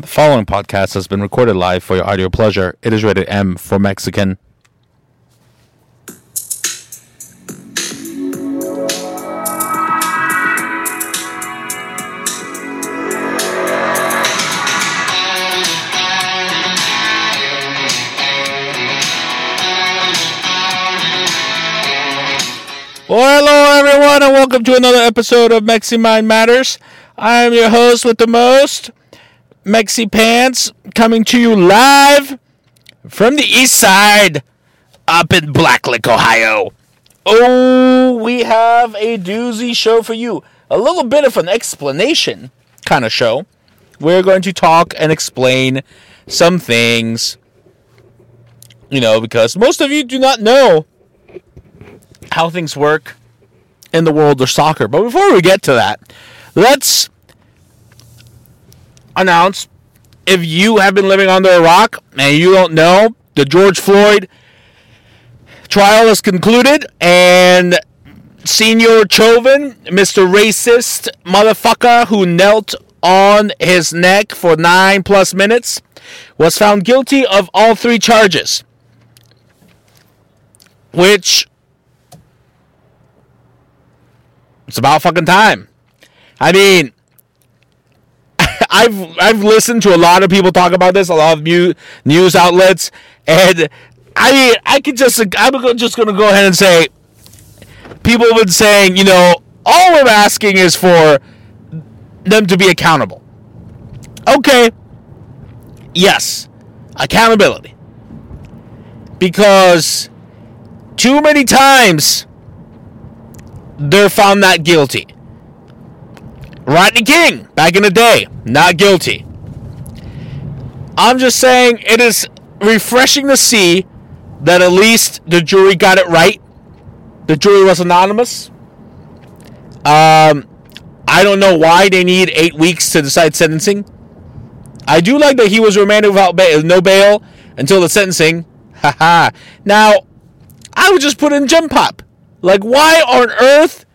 The following podcast has been recorded live for your audio pleasure. It is rated M for Mexican. Well, hello everyone, and welcome to another episode of Mexi Mind Matters. I am your host with the most, Mexi Pants, coming to you live from the east side, up in Blacklick, Ohio. Oh, we have a doozy show for you. A little bit of an explanation kind of show. We're going to talk and explain some things, you know, because most of you do not know how things work in the world of soccer. But before we get to that, let's announce if you have been living under a rock and you don't know, the George Floyd trial is concluded and Senior Chauvin, Mr. Racist motherfucker who knelt on his neck for nine plus minutes, was found guilty of all three charges. Which It's about fucking time. I mean, I've I've listened to a lot of people talk about this, a lot of mu- news outlets, and I I could just I'm just gonna go ahead and say, people have been saying, you know, all we're asking is for them to be accountable. Okay. Yes, accountability. Because too many times they're found not guilty. Rodney King, back in the day, not guilty. I'm just saying it is refreshing to see that at least the jury got it right. The jury was anonymous. Um, I don't know why they need eight weeks to decide sentencing. I do like that he was remanded without bail, no bail until the sentencing. Haha. now, I would just put in Gen Pop. Like, why on earth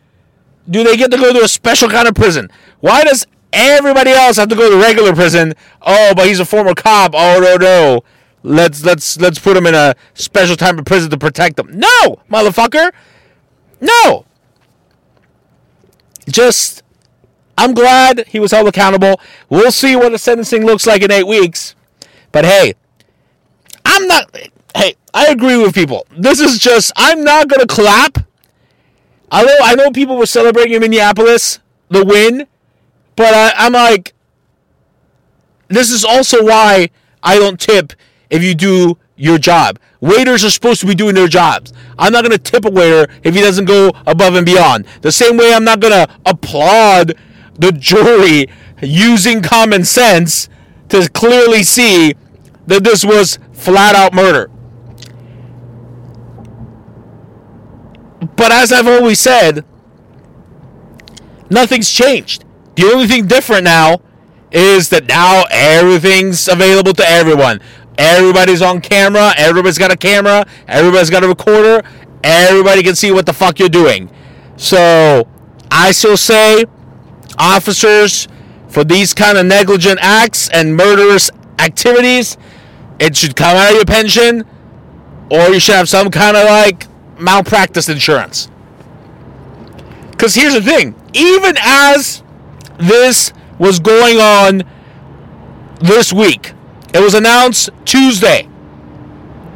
do they get to go to a special kind of prison? Why does everybody else have to go to regular prison? Oh, but he's a former cop. Oh no no. Let's let's let's put him in a special type of prison to protect him. No, motherfucker. No. Just I'm glad he was held accountable. We'll see what the sentencing looks like in eight weeks. But hey, I'm not hey, I agree with people. This is just I'm not gonna clap I know I know people were celebrating in Minneapolis the win, but I, I'm like, this is also why I don't tip if you do your job. Waiters are supposed to be doing their jobs. I'm not going to tip a waiter if he doesn't go above and beyond. The same way I'm not going to applaud the jury using common sense to clearly see that this was flat out murder. But as I've always said, nothing's changed. The only thing different now is that now everything's available to everyone. Everybody's on camera. Everybody's got a camera. Everybody's got a recorder. Everybody can see what the fuck you're doing. So I still say, officers, for these kind of negligent acts and murderous activities, it should come out of your pension, or you should have some kind of like malpractice insurance. Because here's the thing even as this was going on this week, it was announced Tuesday.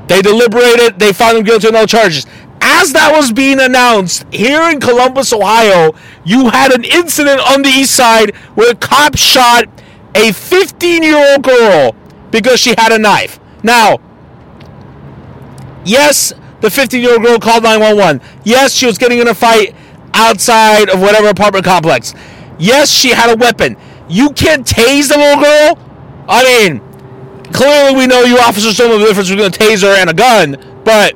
They deliberated, they found him guilty of no charges. As that was being announced here in Columbus, Ohio, you had an incident on the east side where cops shot a 15 year old girl because she had a knife. Now, yes, the 15 year old girl called 911. Yes, she was getting in a fight outside of whatever apartment complex. Yes, she had a weapon. You can't tase the little girl? I mean, clearly we know you officers don't know the difference between a taser and a gun, but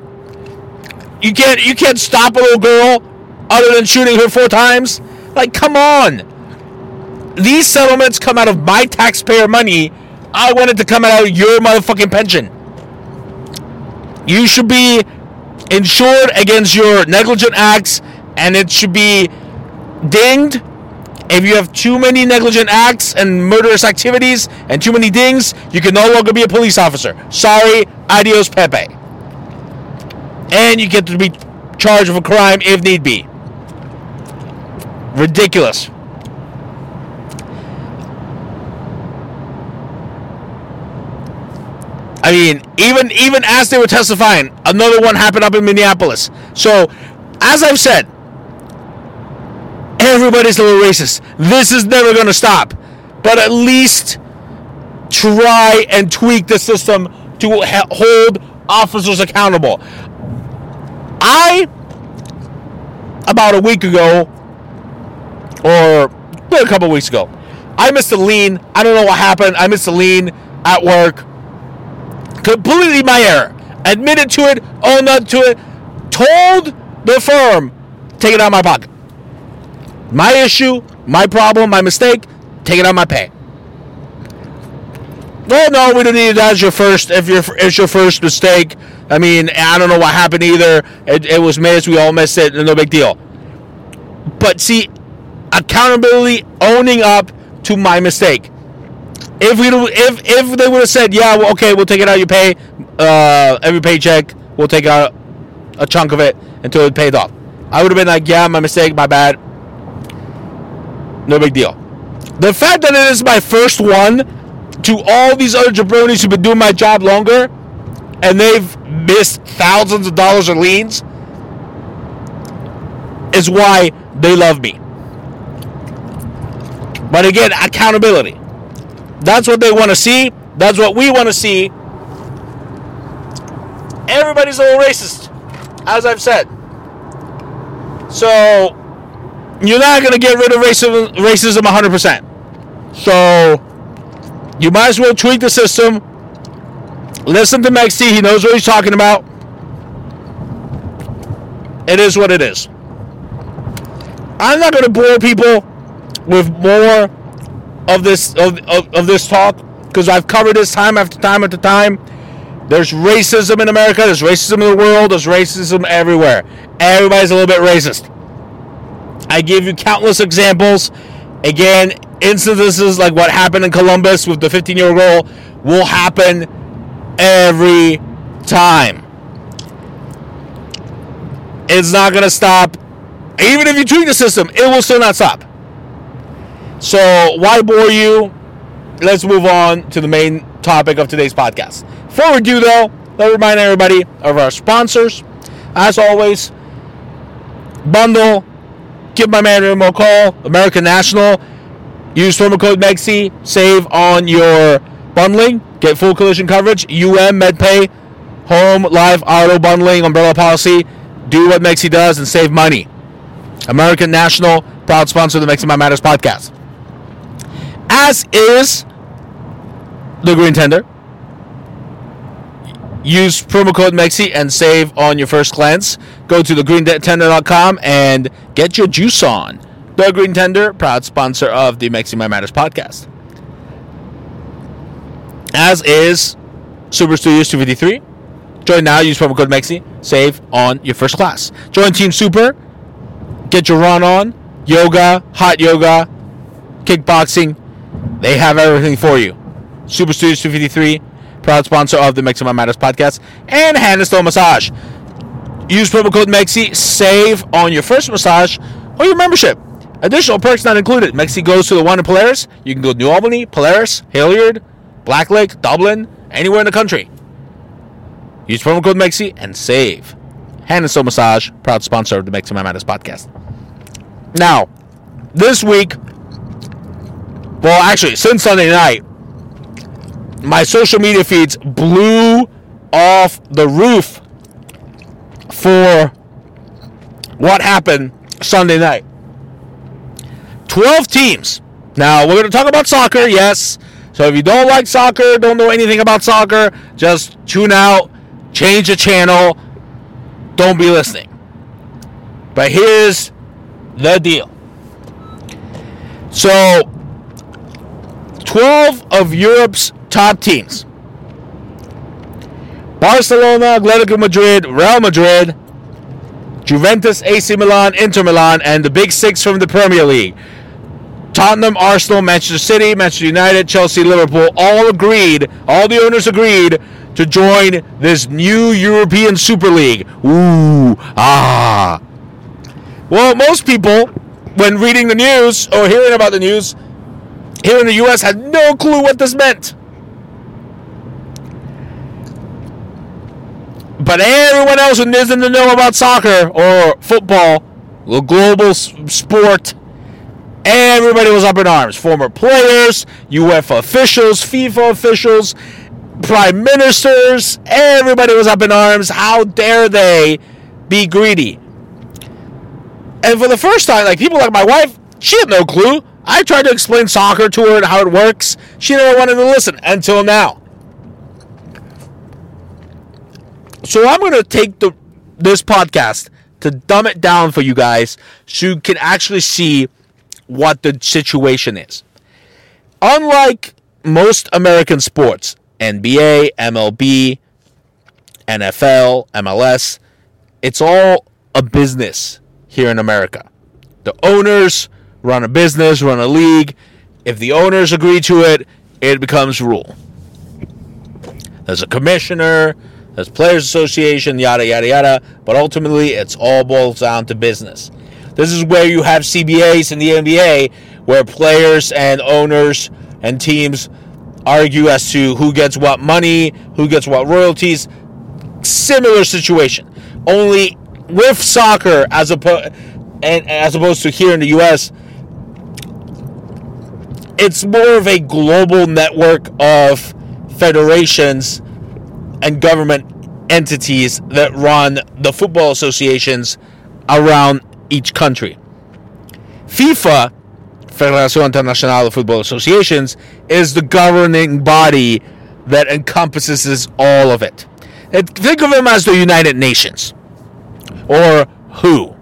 you can't you can't stop a little girl other than shooting her four times? Like, come on. These settlements come out of my taxpayer money. I want it to come out of your motherfucking pension. You should be insured against your negligent acts, and it should be dinged If you have too many negligent acts and murderous activities and too many dings, you can no longer be a police officer. Sorry, adios, Pepe. And you get to be charged with a crime if need be. Ridiculous. I mean, even even as they were testifying, another one happened up in Minneapolis. So, as I've said, everybody's a little racist. This is never going to stop. But at least try and tweak the system to ha- hold officers accountable. I about a week ago or a couple weeks ago, I missed a lien. I don't know what happened. I missed a lien at work completely my error. Admitted to it, owned up to it, told the firm, take it out of my pocket. My issue, my problem, my mistake, take it out of my pay. Well, no, we don't need that as your first. If your it's your first mistake, I mean, I don't know what happened either. It, it was missed. We all missed it. No big deal. But see, accountability, owning up to my mistake. If we if if they would have said, yeah, well, okay, we'll take it out of your pay, uh, every paycheck, we'll take out a chunk of it until it paid off. I would have been like, yeah, my mistake, my bad. No big deal. The fact that it is my first one to all these other jabronis who've been doing my job longer and they've missed thousands of dollars of liens is why they love me. But again, accountability. That's what they want to see. That's what we want to see. Everybody's a little racist, as I've said. So, you're not going to get rid of racism, racism 100%. So, you might as well tweak the system. Listen to Mexi. He knows what he's talking about. It is what it is. I'm not going to bore people with more of this of, of, of this talk because I've covered this time after time after time. There's racism in America. There's racism in the world. There's racism everywhere. Everybody's a little bit racist. I give you countless examples. Again, instances like what happened in Columbus with the 15 year old girl will happen every time. It's not going to stop. Even if you tweak the system, it will still not stop. So, why bore you? Let's move on to the main topic of today's podcast. Before we do, though, let me remind everybody of our sponsors. As always, bundle, give my man a call, American National. Use promo code MEXI, save on your bundling, get full collision coverage, UM, MedPay, home, life, auto bundling, umbrella policy. Do what Mexi does and save money. American National, proud sponsor of the Mexi Matters podcast as is the green tender. Use promo code MEXI and save on your first glance. Go to thegreentender.com and get your juice on. The Green Tender, proud sponsor of the Mexi Mind Matters podcast. As is Super Studios 253. Join now, use promo code MEXI, save on your first class. Join Team Super, get your run on, yoga, hot yoga, kickboxing, they have everything for you. Super Studios 253, proud sponsor of the Mexi Mind Matters podcast, and Hand and Stone Massage. Use promo code MEXI, save on your first massage or your membership. Additional perks not included. Mexi goes to the one in Polaris. You can go to New Albany, Polaris, Hilliard, Blacklick, Dublin, anywhere in the country. Use promo code MEXI and save. Hand and Stone Massage, proud sponsor of the Mexi Matters podcast. Now, this week, well, actually, since Sunday night, my social media feeds blew off the roof for what happened Sunday night. 12 teams. Now, we're going to talk about soccer, yes. So if you don't like soccer, don't know anything about soccer, just tune out, change the channel, don't be listening. But here's the deal. So, 12 of Europe's top teams Barcelona, Atletico Madrid, Real Madrid, Juventus, AC Milan, Inter Milan, and the Big Six from the Premier League. Tottenham, Arsenal, Manchester City, Manchester United, Chelsea, Liverpool all agreed, all the owners agreed to join this new European Super League. Ooh, ah. Well, most people, when reading the news or hearing about the news here in the US, had no clue what this meant. But everyone else who doesn't know about soccer or football, the global sport, everybody was up in arms. Former players, UEFA officials, FIFA officials, prime ministers, everybody was up in arms. How dare they be greedy? And for the first time, like people like my wife, she had no clue. I tried to explain soccer to her and how it works. She never wanted to listen until now. So I'm going to take the this podcast to dumb it down for you guys so you can actually see what the situation is. Unlike most American sports, NBA, MLB, NFL, MLS, it's all a business here in America. The owners run a business, run a league. If the owners agree to it, it becomes rule. There's a commissioner, there's players association, yada yada yada, but ultimately it's all boils down to business. This is where you have CBAs in the NBA where players and owners and teams argue as to who gets what money, who gets what royalties. Similar situation. Only with soccer as opposed and as opposed to here in the US, it's more of a global network of federations and government entities that run the football associations around each country. FIFA, Federación Internacional de Football Associations, is the governing body that encompasses all of it. think of them as the United Nations, or WHO,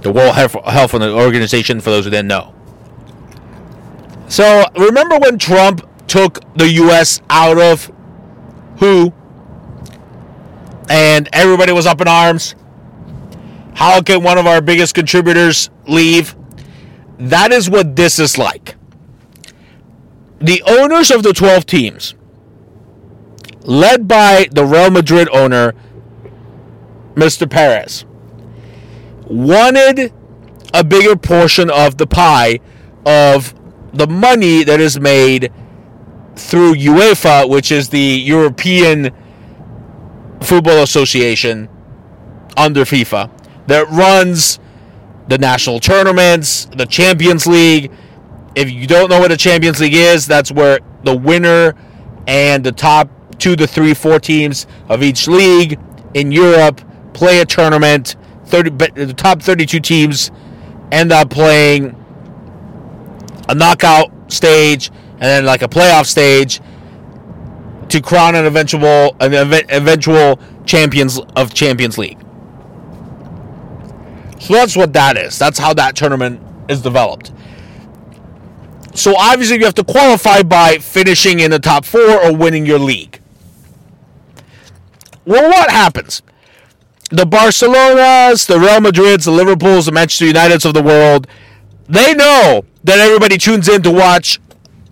the World Health Organization, for those who didn't know. So remember when Trump took the U.S. out of WHO, and everybody was up in arms? How can one of our biggest contributors leave? That is what this is like. The owners of the 12 teams, led by the Real Madrid owner, Mr. Perez, wanted a bigger portion of the pie of the money that is made through UEFA, which is the European Football Association under FIFA that runs the national tournaments, the Champions League. If you don't know what a Champions League is, that's where the winner and the top two to three, four teams of each league in Europe play a tournament. 30, the top 32 teams end up playing a knockout stage and then like a playoff stage to crown an eventual an eventual champions of Champions League. So that's what that is. That's how that tournament is developed. So obviously you have to qualify by finishing in the top 4 or winning your league. Well, what happens? The Barcelonas, the Real Madrids, the Liverpools, the Manchester Uniteds of the world, they know that everybody tunes in to watch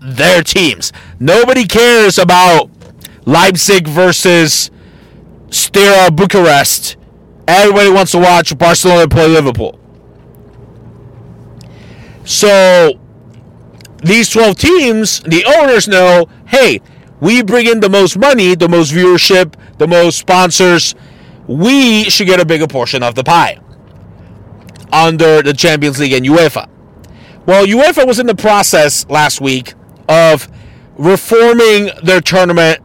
their teams. Nobody cares about Leipzig versus Steaua Bucharest Everybody wants to watch Barcelona play Liverpool. So these 12 teams, the owners know, hey, we bring in the most money, the most viewership, the most sponsors. We should get a bigger portion of the pie under the Champions League and UEFA. Well, UEFA was in the process last week of reforming their tournament,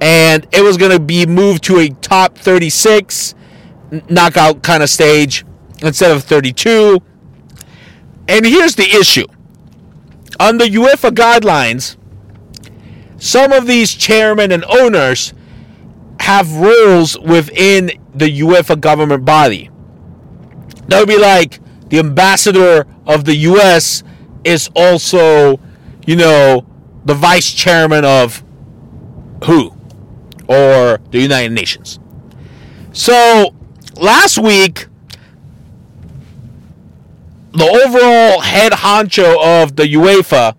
and it was going to be moved to a top 36 knockout kind of stage instead of 32. And here's the issue. Under UEFA guidelines, some of these chairmen and owners have roles within the UEFA government body. They'll be like the ambassador of the US is also, you know, the vice chairman of who? Or the United Nations. So last week, the overall head honcho of the UEFA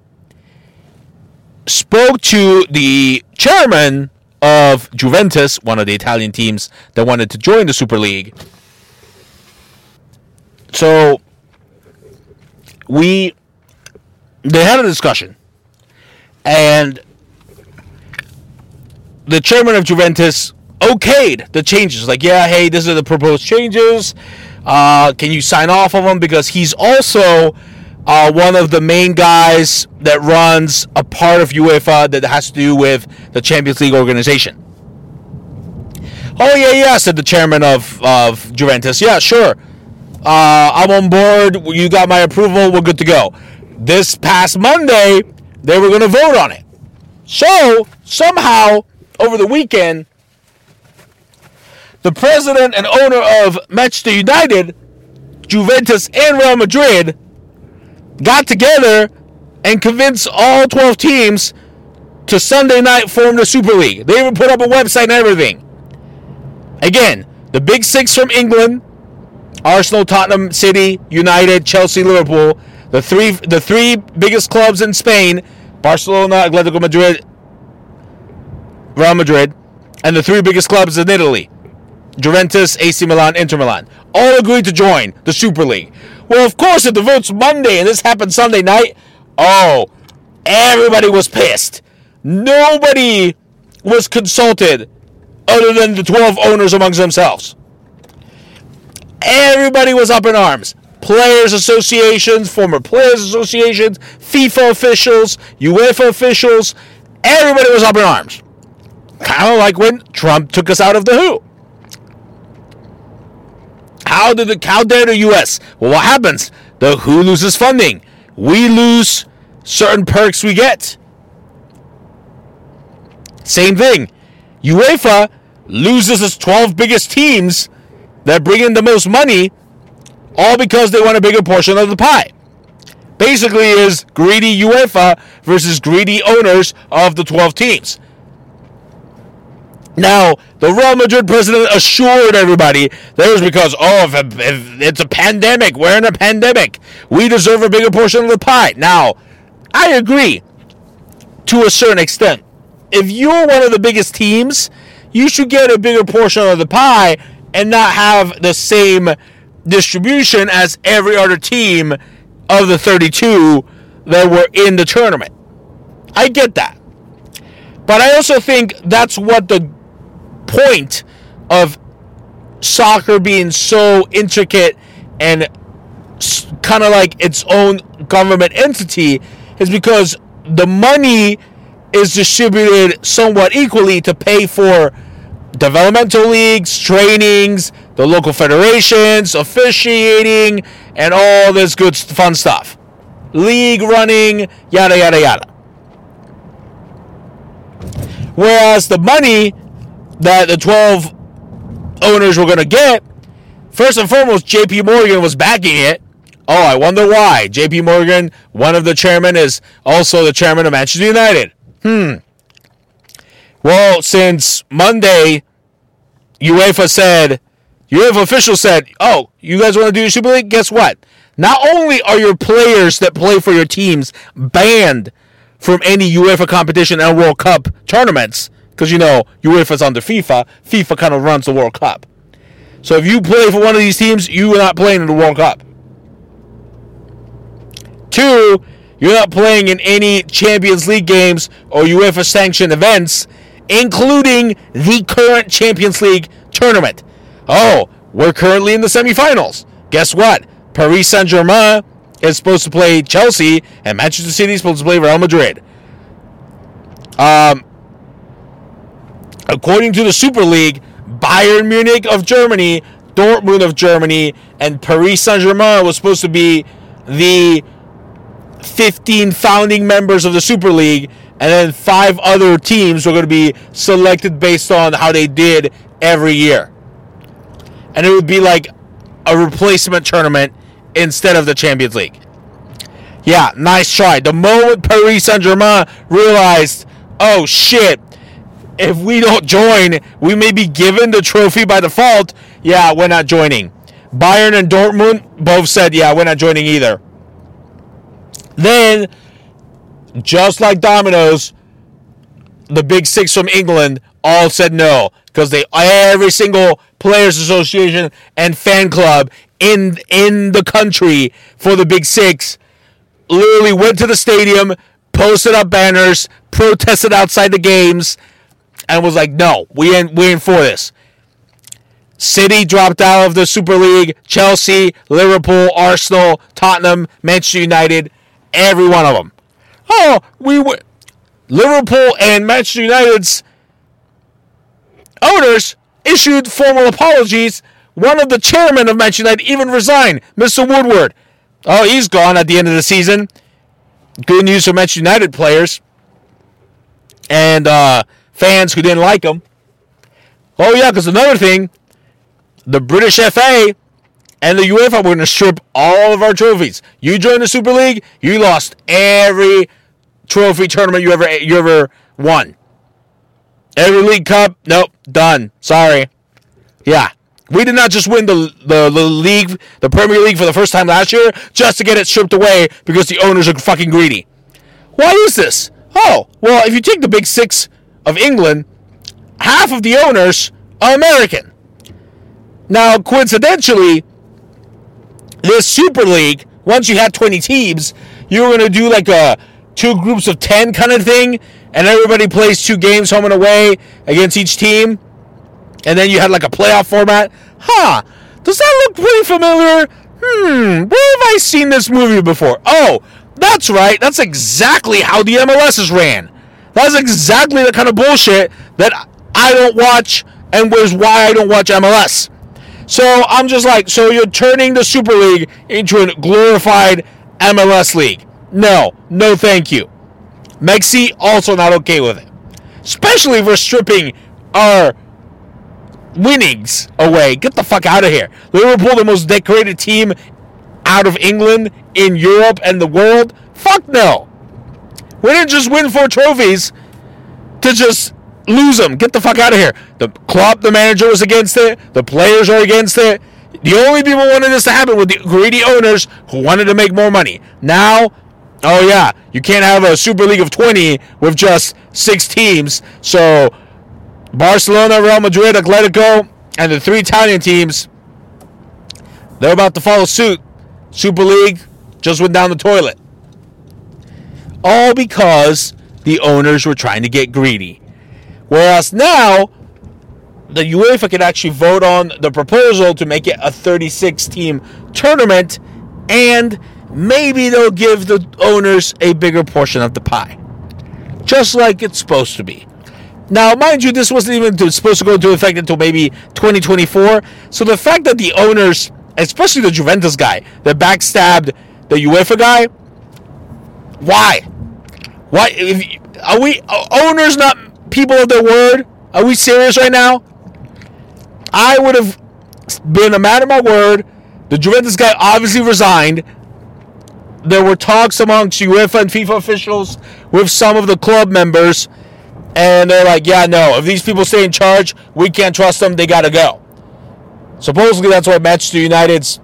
spoke to the chairman of Juventus, one of the Italian teams that wanted to join the Super League. So we they had a discussion and the chairman of Juventus okayed the changes. Like, yeah, hey, these are the proposed changes. Uh, can you sign off on them? Because he's also uh, one of the main guys that runs a part of UEFA that has to do with the Champions League organization. Oh yeah, yeah," said the chairman of of Juventus. "Yeah, sure. Uh, I'm on board. You got my approval. We're good to go." This past Monday, they were going to vote on it. So somehow over the weekend, the president and owner of Manchester United, Juventus, and Real Madrid got together and convinced all 12 teams to Sunday night form the Super League. They even put up a website and everything. Again, the big six from England Arsenal, Tottenham, City, United, Chelsea, Liverpool. The three the three biggest clubs in Spain, Barcelona, Atletico Madrid, Real Madrid, and the three biggest clubs in Italy, Juventus, AC Milan, Inter Milan, all agreed to join the Super League. Well, of course, if the vote's Monday and this happened Sunday night, oh, everybody was pissed. Nobody was consulted other than the 12 owners amongst themselves. Everybody was up in arms. Players associations, former players associations, FIFA officials, UEFA officials, everybody was up in arms. Kind of like when Trump took us out of the WHO. How did the how dare the U.S. Well, what happens? The WHO loses funding. We lose certain perks we get. Same thing. UEFA loses its 12 biggest teams that bring in the most money, all because they want a bigger portion of the pie. Basically, is greedy UEFA versus greedy owners of the 12 teams. Now, the Real Madrid president assured everybody that it was because, oh, if, if, it's a pandemic, we're in a pandemic. We deserve a bigger portion of the pie. Now, I agree to a certain extent. If you're one of the biggest teams, you should get a bigger portion of the pie and not have the same distribution as every other team of the 32 that were in the tournament. I get that. But I also think that's what the point of soccer being so intricate and kind of like its own government entity is because the money is distributed somewhat equally to pay for developmental leagues, trainings, the local federations, officiating, and all this good fun stuff. League running, yada, yada, yada. Whereas the money that the 12 owners were going to get, first and foremost, JP Morgan was backing it. Oh, I wonder why. JP Morgan, one of the chairmen, is also the chairman of Manchester United. Hmm. Well, since Monday, UEFA said, UEFA officials said, oh, you guys want to do your Super League? Guess what? Not only are your players that play for your teams banned from any UEFA competition and World Cup tournaments, because you know UEFA's under FIFA. FIFA kind of runs the World Cup. So if you play for one of these teams, you are not playing in the World Cup. Two, you're not playing in any Champions League games or UEFA sanctioned events, including the current Champions League tournament. Oh, we're currently in the semifinals. Guess what? Paris Saint Germain is supposed to play Chelsea, and Manchester City is supposed to play Real Madrid. Um, according to the Super League, Bayern Munich of Germany, Dortmund of Germany, and Paris Saint Germain was supposed to be the 15 founding members of the Super League, and then five other teams were going to be selected based on how they did every year. And it would be like a replacement tournament instead of the Champions League. Yeah, nice try. The moment Paris Saint Germain realized, oh shit, if we don't join, we may be given the trophy by default. Yeah, we're not joining. Bayern and Dortmund both said, yeah, we're not joining either. Then, just like Domino's, the big six from England all said no because they every single players association and fan club in in the country for the big six literally went to the stadium posted up banners protested outside the games and was like no we ain't we ain't for this. City dropped out of the super league chelsea liverpool arsenal tottenham manchester united every one of them oh we were liverpool and manchester united's owners issued formal apologies. One of the chairmen of Manchester United even resigned, Mr. Woodward. Oh, he's gone at the end of the season. Good news for Manchester United players and uh, fans who didn't like him. Oh, yeah, because another thing, the British FA and the UEFA were going to strip all of our trophies. You joined the Super League, you lost every trophy tournament you ever you ever won. Every League Cup, nope, done. Sorry. Yeah. We did not just win the, the, the league, the Premier League for the first time last year, just to get it stripped away because the owners are fucking greedy. Why is this? Oh, well, if you take the big six of England, half of the owners are American. Now, coincidentally, this Super League, once you had 20 teams, you were going to do like a two groups of 10 kind of thing and everybody plays two games home and away against each team, and then you had like a playoff format. Huh? Does that look pretty familiar? Hmm, where have I seen this movie before? Oh, that's right. That's exactly how the MLS is ran. That's exactly the kind of bullshit that I don't watch and was why I don't watch MLS. So I'm just like, so you're turning the Super League into a glorified MLS league. No, no thank you. Mexi also not okay with it. Especially if we're stripping our winnings away. Get the fuck out of here. Liverpool, the most decorated team out of England, in Europe, and the world? Fuck no. We didn't just win four trophies to just lose them. Get the fuck out of here. The club, the manager was against it. The players are against it. The only people wanted this to happen were the greedy owners who wanted to make more money. Now Oh yeah, you can't have a Super League of 20 with just six teams. So Barcelona, Real Madrid, Atletico, and the three Italian teams, they're about to follow suit. Super League just went down the toilet. All because the owners were trying to get greedy. Whereas now, the UEFA can actually vote on the proposal to make it a 36 team tournament and maybe they'll give the owners a bigger portion of the pie. Just like it's supposed to be. Now, mind you, this wasn't even supposed to go into effect until maybe 2024. So the fact that the owners, especially the Juventus guy, that backstabbed the UEFA guy, why? Why? If, are we are owners not people of their word? Are we serious right now? I would have been a man of my word. The Juventus guy obviously resigned there were talks amongst UEFA and FIFA officials with some of the club members, and they're like, yeah, no, if these people stay in charge, we can't trust them, they gotta go. Supposedly, that's why Manchester United's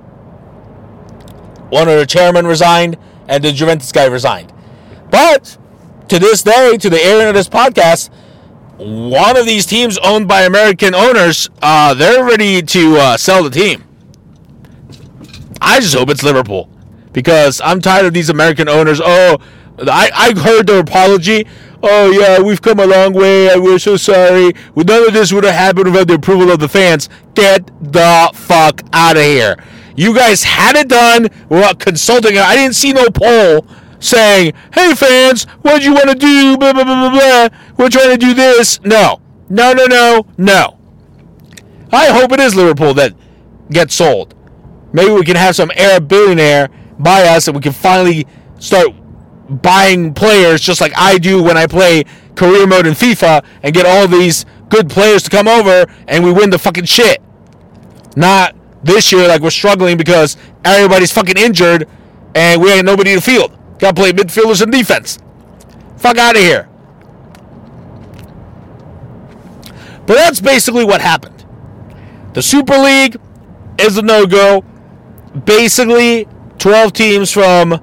one of the chairman resigned and the Juventus guy resigned. But to this day, to the airing of this podcast, one of these teams owned by American owners, uh, they're ready to uh, sell the team. I just hope it's Liverpool because I'm tired of these American owners. Oh, I, I heard their apology. Oh, yeah, we've come a long way. We're so sorry. None of this would have happened without the approval of the fans. Get the fuck out of here. You guys had it done without consulting. I didn't see no poll saying, hey, fans, what do you want to do? Blah, blah, blah, blah, blah. We're trying to do this. No. No, no, no, no. I hope it is Liverpool that gets sold. Maybe we can have some Arab billionaire buy us and we can finally start buying players just like I do when I play career mode in FIFA and get all these good players to come over and we win the fucking shit. Not this year like we're struggling because everybody's fucking injured and we ain't nobody to field. Gotta play midfielders and defense. Fuck out of here. But that's basically what happened. The Super League is a no go. Basically, 12 teams from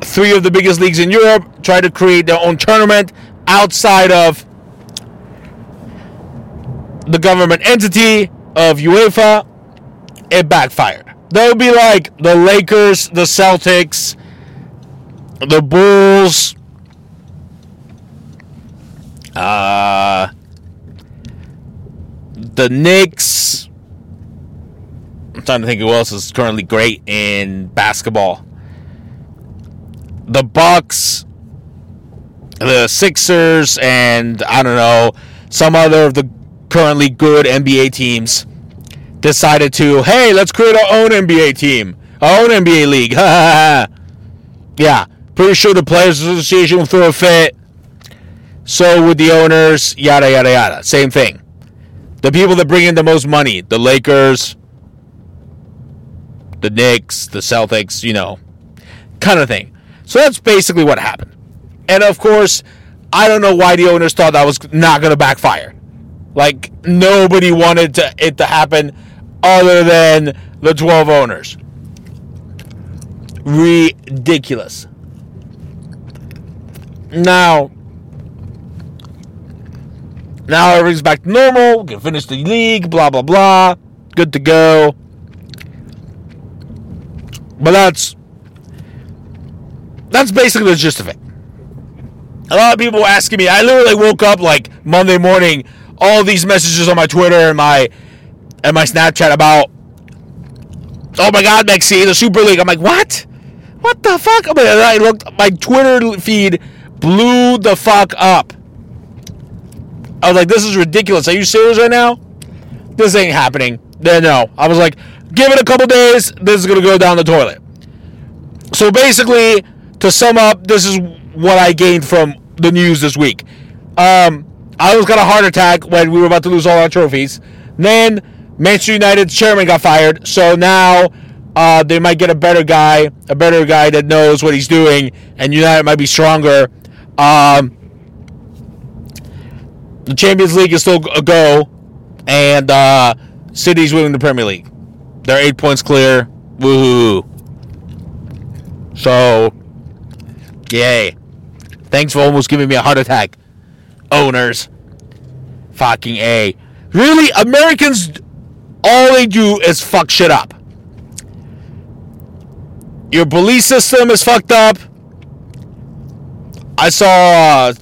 three of the biggest leagues in Europe try to create their own tournament outside of the government entity of UEFA. It backfired. Would be like the Lakers, the Celtics, the Bulls, uh, the Knicks. I'm trying to think who else is currently great in basketball. The Bucks, the Sixers, and I don't know some other of the currently good NBA teams decided to, hey, let's create our own NBA team, our own NBA league. yeah, pretty sure the Players Association will throw a fit. So would the owners, yada, yada, yada. Same thing. The people that bring in the most money, the Lakers, the Knicks, the Celtics, you know, kind of thing. So that's basically what happened. And of course, I don't know why the owners thought that was not going to backfire. Like, nobody wanted to, it to happen other than the 12 owners. Ridiculous. Now, now everything's back to normal. We can finish the league, blah, blah, blah. Good to go. But that's that's basically the gist of it. A lot of people were asking me. I literally woke up like Monday morning, all these messages on my Twitter and my and my Snapchat about, oh my God, Mexi, the Super League. I'm like, what? What the fuck? Oh I, mean, I looked, my Twitter feed blew the fuck up. I was like, this is ridiculous. Are you serious right now? This ain't happening. No. I was like, give it a couple days. This is going to go down the toilet. So basically, to sum up, this is what I gained from the news this week. Um, I almost got a heart attack when we were about to lose all our trophies. Then Manchester United's chairman got fired, so now uh, they might get a better guy, a better guy that knows what he's doing, and United might be stronger. Um, the Champions League is still a go, and uh, City's winning the Premier League. They're eight points clear. Woohoo! So, yay! Thanks for almost giving me a heart attack, owners. Fucking a. Really, Americans all they do is fuck shit up. Your police system is fucked up. I saw uh,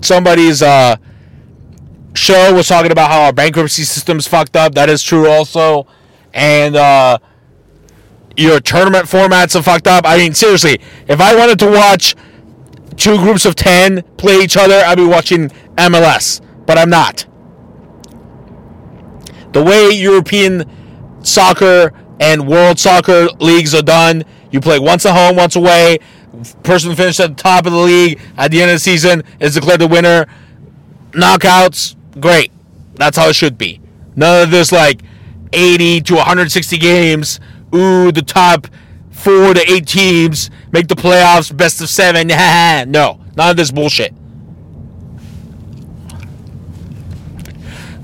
somebody's uh, show was talking about how our bankruptcy system is fucked up. That is true also. And uh, your tournament formats are fucked up. I mean, seriously, if I wanted to watch two groups of 10 play each other, I'd be watching MLS. But I'm not the way European soccer and world soccer leagues are done, you play once at home, once away. Person finished at the top of the league at the end of the season is declared the winner. Knockouts, great. That's how it should be. None of this like 80 to 160 games. Ooh, the top four to eight teams make the playoffs, best of seven. no, none of this bullshit.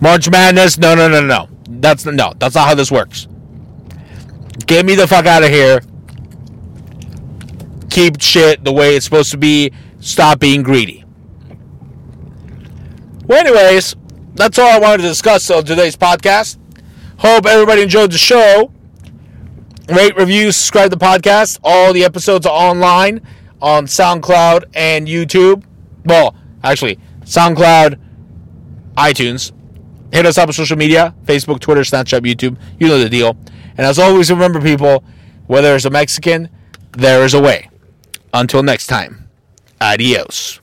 March Madness? No, no, no, no. That's no. That's not how this works. Get me the fuck out of here. Keep shit the way it's supposed to be. Stop being greedy. Well, anyways, that's all I wanted to discuss on today's podcast. Hope everybody enjoyed the show. Rate, review, subscribe to the podcast. All the episodes are online on SoundCloud and YouTube. Well, actually, SoundCloud, iTunes, Hit us up on social media Facebook, Twitter, Snapchat, YouTube. You know the deal. And as always, remember, people, whether it's a Mexican, there is a way. Until next time, adios.